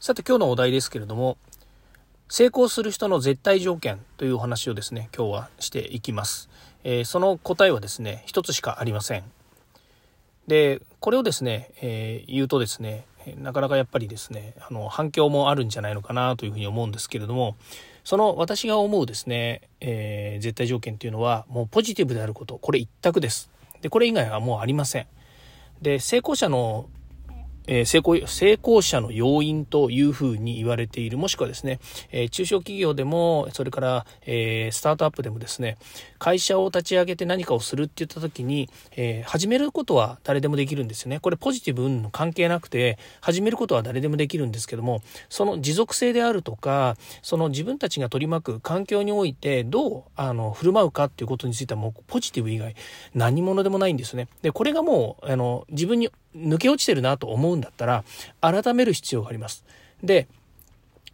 さて今日のお題ですけれども、成功する人の絶対条件というお話をですね、今日はしていきます。えー、その答えはですね、一つしかありません。で、これをですね、えー、言うとですね、なかなかやっぱりですね、あの、反響もあるんじゃないのかなというふうに思うんですけれども、その私が思うですね、えー、絶対条件というのは、もうポジティブであること、これ一択です。で、これ以外はもうありません。で、成功者のえ成功、成功者の要因というふうに言われている、もしくはですね、え中小企業でも、それから、えスタートアップでもですね、会社を立ち上げて何かをするって言った時に、え始めることは誰でもできるんですよね。これポジティブ運の関係なくて、始めることは誰でもできるんですけども、その持続性であるとか、その自分たちが取り巻く環境においてどうあの振る舞うかっていうことについてはもうポジティブ以外何者でもないんですね。で、これがもう、あの、自分に抜け落ちてるなと思うんだったら、改める必要があります。で、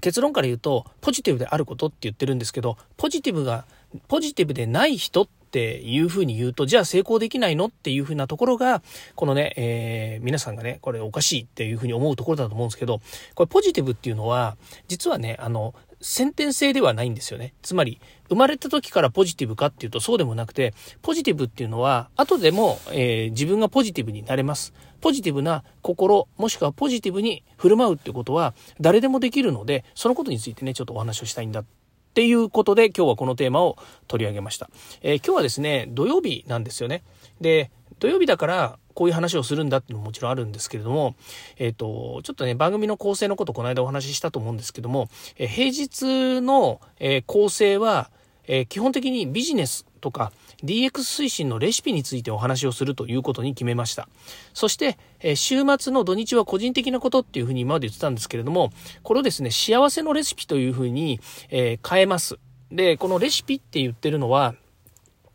結論から言うと、ポジティブであることって言ってるんですけど、ポジティブが、ポジティブでない人っていうふうに言うと、じゃあ成功できないのっていうふうなところが、このね、えー、皆さんがね、これおかしいっていうふうに思うところだと思うんですけど、これポジティブっていうのは、実はね、あの、先天性ではないんですよね。つまり、生まれた時からポジティブかっていうとそうでもなくて、ポジティブっていうのは、後でも、えー、自分がポジティブになれます。ポジティブな心、もしくはポジティブに振る舞うってことは、誰でもできるので、そのことについてね、ちょっとお話をしたいんだっていうことで今日はこのテーマを取り上げました。えー、今日はですね、土曜日なんですよね。で、土曜日だからこういう話をするんだっていうのももちろんあるんですけれども、えっ、ー、と、ちょっとね、番組の構成のことこの間お話ししたと思うんですけども、えー、平日の、えー、構成は、え基本的にビジネスとか DX 推進のレシピについてお話をするということに決めました。そして、え週末の土日は個人的なことっていうふうに今まで言ってたんですけれども、これをですね、幸せのレシピというふうに、え変えます。で、このレシピって言ってるのは、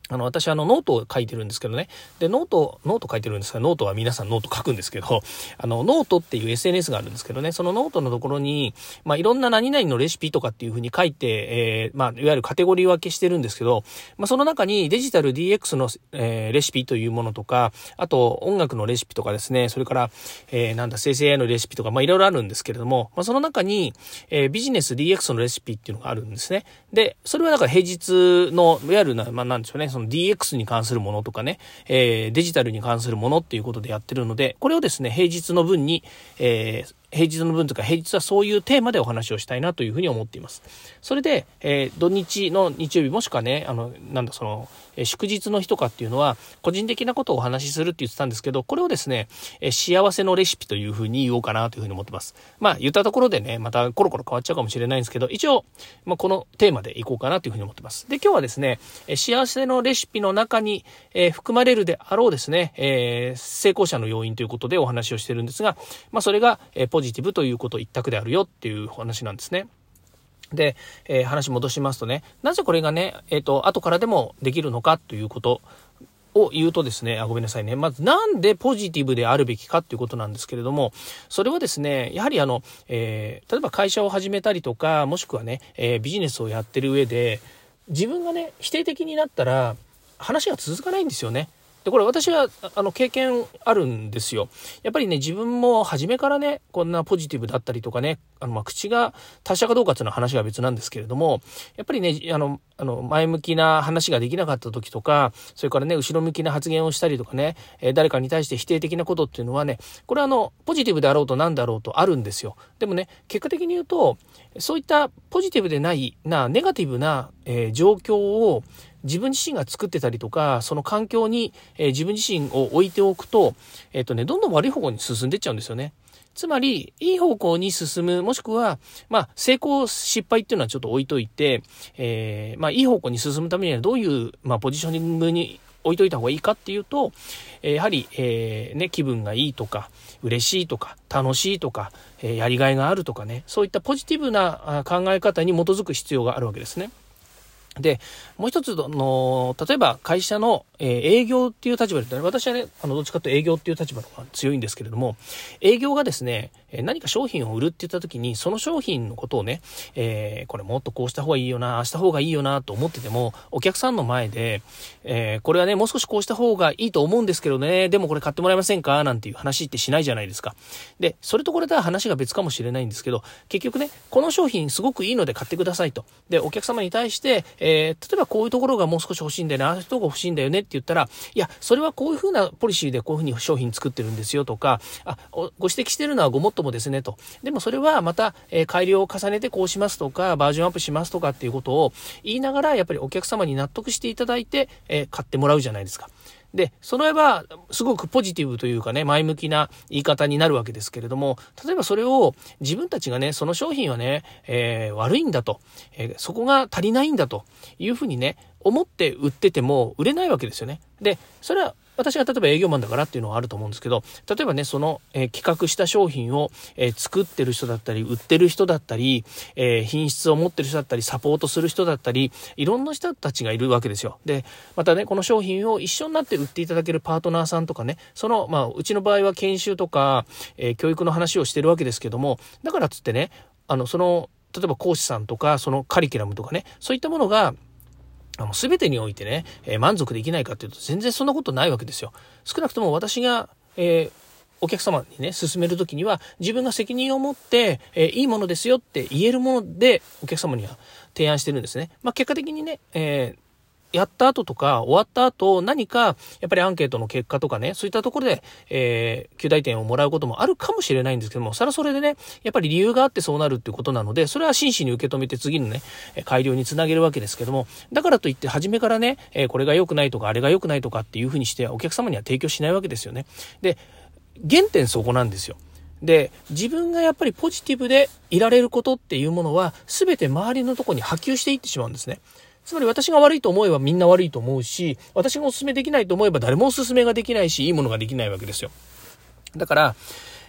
あの、私あの、ノートを書いてるんですけどね。で、ノート、ノート書いてるんですが、ノートは皆さんノート書くんですけど、あの、ノートっていう SNS があるんですけどね、そのノートのところに、まあ、いろんな何々のレシピとかっていうふうに書いて、えー、まあ、いわゆるカテゴリー分けしてるんですけど、まあ、その中にデジタル DX の、えー、レシピというものとか、あと、音楽のレシピとかですね、それから、えー、なんだ、生成 AI のレシピとか、まあ、いろいろあるんですけれども、まあ、その中に、えー、ビジネス DX のレシピっていうのがあるんですね。で、それはだから平日の、いわゆるな、まあ、なんでしょうね、その DX に関するものとかね、えー、デジタルに関するものっていうことでやってるので、これをですね、平日の分に、えー、平日の分とか平日はそういうテーマでお話をしたいなというふうに思っています。それで、えー、土日の日曜日もしくはね、あの、なんだその、えー、祝日の日とかっていうのは個人的なことをお話しするって言ってたんですけど、これをですね、えー、幸せのレシピというふうに言おうかなというふうに思ってます。まあ言ったところでね、またコロコロ変わっちゃうかもしれないんですけど、一応、まあ、このテーマでいこうかなというふうに思ってます。で、今日はですね、え幸せのレシピの中に、え含まれるであろうですね、え成功者の要因ということでお話をしてるんですが、まあそれが、えポジティブということ一択であるよっていう話なんですね。で、えー、話戻しますとね、なぜこれがね、えっ、ー、と、後からでもできるのかということを言うとですね、あ、ごめんなさいね。まず、なんでポジティブであるべきかっていうことなんですけれども、それはですね、やはりあの、えー、例えば会社を始めたりとか、もしくはね、えー、ビジネスをやってる上で、自分がね、否定的になったら、話が続かないんですよね。で、これ私は、あの、経験あるんですよ。やっぱりね、自分も初めからね、こんなポジティブだったりとかね、あの、まあ、口が達者かどうかっていうのは話が別なんですけれども、やっぱりね、あの、あの、前向きな話ができなかった時とか、それからね、後ろ向きな発言をしたりとかね、えー、誰かに対して否定的なことっていうのはね、これはあの、ポジティブであろうと何だろうとあるんですよ。でもね、結果的に言うと、そういったポジティブでないな、ネガティブな、えー、状況を、自分自身が作ってたりとか、その環境に、えー、自分自身を置いておくと、えっ、ー、とね、どんどん悪い方向に進んでっちゃうんですよね。つまり、いい方向に進む、もしくは、まあ、成功、失敗っていうのはちょっと置いといて、えー、まあ、いい方向に進むためにはどういう、まあ、ポジショニングに置いといた方がいいかっていうと、やはり、えー、ね、気分がいいとか、嬉しいとか、楽しいとか、え、やりがいがあるとかね、そういったポジティブな考え方に基づく必要があるわけですね。で、もう一つの、例えば会社の、え、営業っていう立場で、私はね、あの、どっちかというと営業っていう立場の方が強いんですけれども、営業がですね、え何か商品を売るって言った時に、その商品のことをね、えー、これもっとこうした方がいいよな、あした方がいいよなと思ってても、お客さんの前で、えー、これはね、もう少しこうした方がいいと思うんですけどね、でもこれ買ってもらえませんかなんていう話ってしないじゃないですか。で、それとこれとは話が別かもしれないんですけど、結局ね、この商品すごくいいので買ってくださいと。で、お客様に対して、えー、例えばこういうところがもう少し欲しいんだよね、ああいうところが欲しいんだよねって言ったら、いや、それはこういうふうなポリシーでこういうふうに商品作ってるんですよとか、あ、ご指摘してるのはごもっとともですねと。でもそれはまた、え、改良を重ねてこうしますとか、バージョンアップしますとかっていうことを言いながら、やっぱりお客様に納得していただいて、え、買ってもらうじゃないですか。で、その場合は、すごくポジティブというかね、前向きな言い方になるわけですけれども、例えばそれを自分たちがね、その商品はね、えー、悪いんだと、えー、そこが足りないんだというふうにね、思って売ってても売れないわけですよね。で、それは私が例えば営業マンだからっていうのはあると思うんですけど、例えばね、その、えー、企画した商品を、えー、作ってる人だったり、売ってる人だったり、えー、品質を持ってる人だったり、サポートする人だったり、いろんな人たちがいるわけですよ。で、またね、この商品を一緒になって売っていただけるパートナーさんとかね、その、まあ、うちの場合は研修とか、え教育の話をしてるわけですけども、だからつってね、あの、その、例えば講師さんとか、そのカリキュラムとかね、そういったものが、あの、全てにおいてね、えー、満足できないかっていうと全然そんなことないわけですよ。少なくとも私が、えー、お客様にね、進める時には、自分が責任を持って、えー、いいものですよって言えるもので、お客様には提案してるんですね。まあ、結果的にね、えーやった後とか、終わった後、何か、やっぱりアンケートの結果とかね、そういったところで、えー、9大点をもらうこともあるかもしれないんですけども、それはそれでね、やっぱり理由があってそうなるっていうことなので、それは真摯に受け止めて次のね、改良につなげるわけですけども、だからといって、初めからね、えー、これが良くないとか、あれが良くないとかっていうふうにして、お客様には提供しないわけですよね。で、原点そこなんですよ。で、自分がやっぱりポジティブでいられることっていうものは、全て周りのとこに波及していってしまうんですね。つまり私が悪いと思えばみんな悪いと思うし、私がお勧めできないと思えば誰もお勧めができないし、いいものができないわけですよ。だから、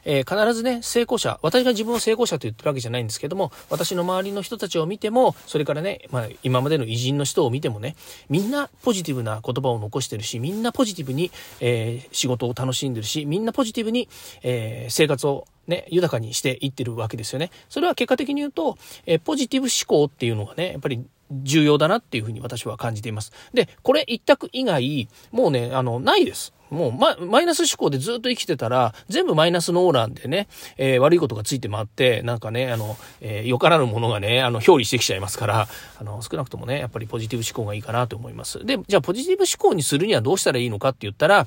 えー、必ずね、成功者、私が自分を成功者と言ってるわけじゃないんですけども、私の周りの人たちを見ても、それからね、まあ、今までの偉人の人を見てもね、みんなポジティブな言葉を残してるし、みんなポジティブに、えー、仕事を楽しんでるし、みんなポジティブに、えー、生活をね、豊かにしていってるわけですよね。それは結果的に言うと、えポジティブ思考っていうのがね、やっぱり重要だなっていうふうに私は感じています。で、これ一択以外、もうね、あの、ないです。もう、ま、マイナス思考でずっと生きてたら、全部マイナスのオーランでね、えー、悪いことがついて回って、なんかね、あの、えー、よからぬものがね、あの、表裏してきちゃいますから、あの、少なくともね、やっぱりポジティブ思考がいいかなと思います。で、じゃあポジティブ思考にするにはどうしたらいいのかって言ったら、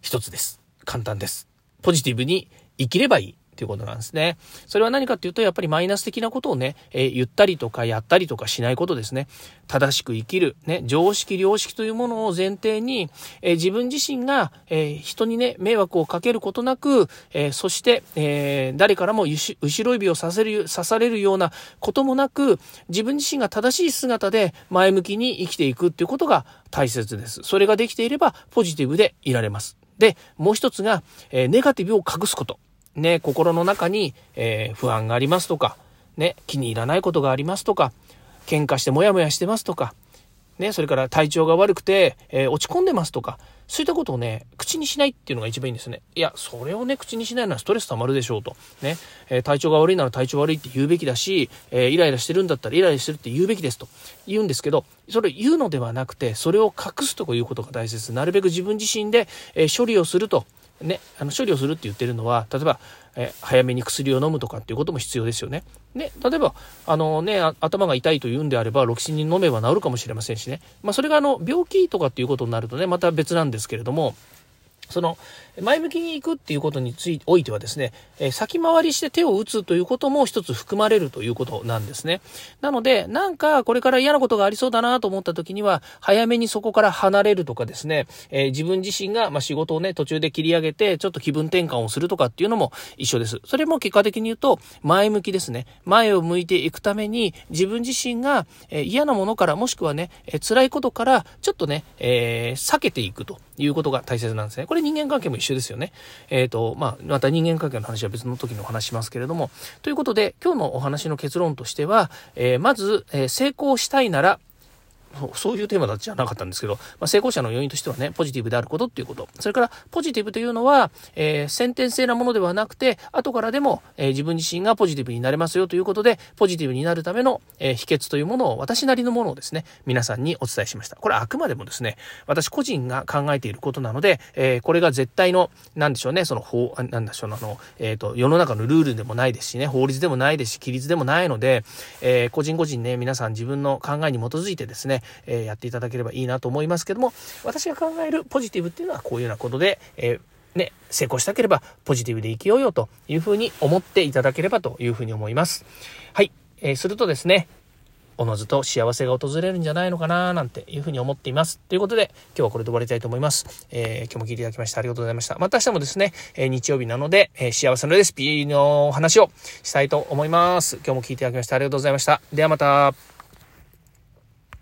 一つです。簡単です。ポジティブに生きればいい。っていうことなんですね。それは何かっていうと、やっぱりマイナス的なことをね、えー、言ったりとかやったりとかしないことですね。正しく生きる、ね、常識、良識というものを前提に、えー、自分自身が、えー、人にね、迷惑をかけることなく、えそして、え誰からも後ろ指をさせる、刺されるようなこともなく、自分自身が正しい姿で前向きに生きていくっていうことが大切です。それができていれば、ポジティブでいられます。で、もう一つが、えネガティブを隠すこと。ね、心の中に、えー、不安がありますとか、ね、気に入らないことがありますとか、喧嘩してモヤモヤしてますとか、ね、それから体調が悪くて、えー、落ち込んでますとか、そういったことをね、口にしないっていうのが一番いいんですね。いや、それをね、口にしないのはストレス溜まるでしょうと。ね、えー、体調が悪いなら体調悪いって言うべきだし、えー、イライラしてるんだったらイライラしてるって言うべきですと言うんですけど、それを言うのではなくて、それを隠すということが大切。なるべく自分自身で、え処理をすると。ね、あの処理をするって言ってるのは例えば、え早めに薬を飲むとかっていうことも必要ですよね。ね、例えばあの、ね、頭が痛いというんであればロキシニン飲めば治るかもしれませんしね、まあ、それがあの病気とかっていうことになるとねまた別なんですけれどもその前向きに行くっていうことについておいてはですね、え先回りして手を打つということも一つ含まれるということなんですね。なので、なんかこれから嫌なことがありそうだなと思った時には、早めにそこから離れるとかですね、えー、自分自身が、ま仕事をね、途中で切り上げて、ちょっと気分転換をするとかっていうのも一緒です。それも結果的に言うと、前向きですね。前を向いていくために、自分自身が、え、嫌なものから、もしくはね、え、辛いことから、ちょっとね、え避けていくということが大切なんですね。これ人間関係も一緒緒ですよね。えっ、ー、と、まあ、また人間関係の話は別の時にお話しますけれども、ということで、今日のお話の結論としては、えー、まず、え、成功したいなら、そういうテーマだじゃなかったんですけど、まあ、成功者の要因としてはね、ポジティブであることっていうこと。それから、ポジティブというのは、えー、先天性なものではなくて、後からでも、えー、自分自身がポジティブになれますよということで、ポジティブになるための、えー、秘訣というものを、私なりのものをですね、皆さんにお伝えしました。これはあくまでもですね、私個人が考えていることなので、えー、これが絶対の、なんでしょうね、その法、なんでしょう、あの、えっ、と、世の中のルールでもないですしね、法律でもないですし、規律でもないので、えー、個人個人ね、皆さん自分の考えに基づいてですね、えー、やっていただければいいなと思いますけども、私が考えるポジティブっていうのはこういうようなことで、えー、ね、成功したければポジティブで生きようよというふうに思っていただければというふうに思います。はい。えー、するとですね、おのずと幸せが訪れるんじゃないのかななんていうふうに思っています。ということで、今日はこれで終わりたいと思います。えー、今日も聞いていただきましてありがとうございました。また明日もですね、えー、日曜日なので、えー、幸せのレシピの話をしたいと思います。今日も聞いていただきましてありがとうございました。ではまた。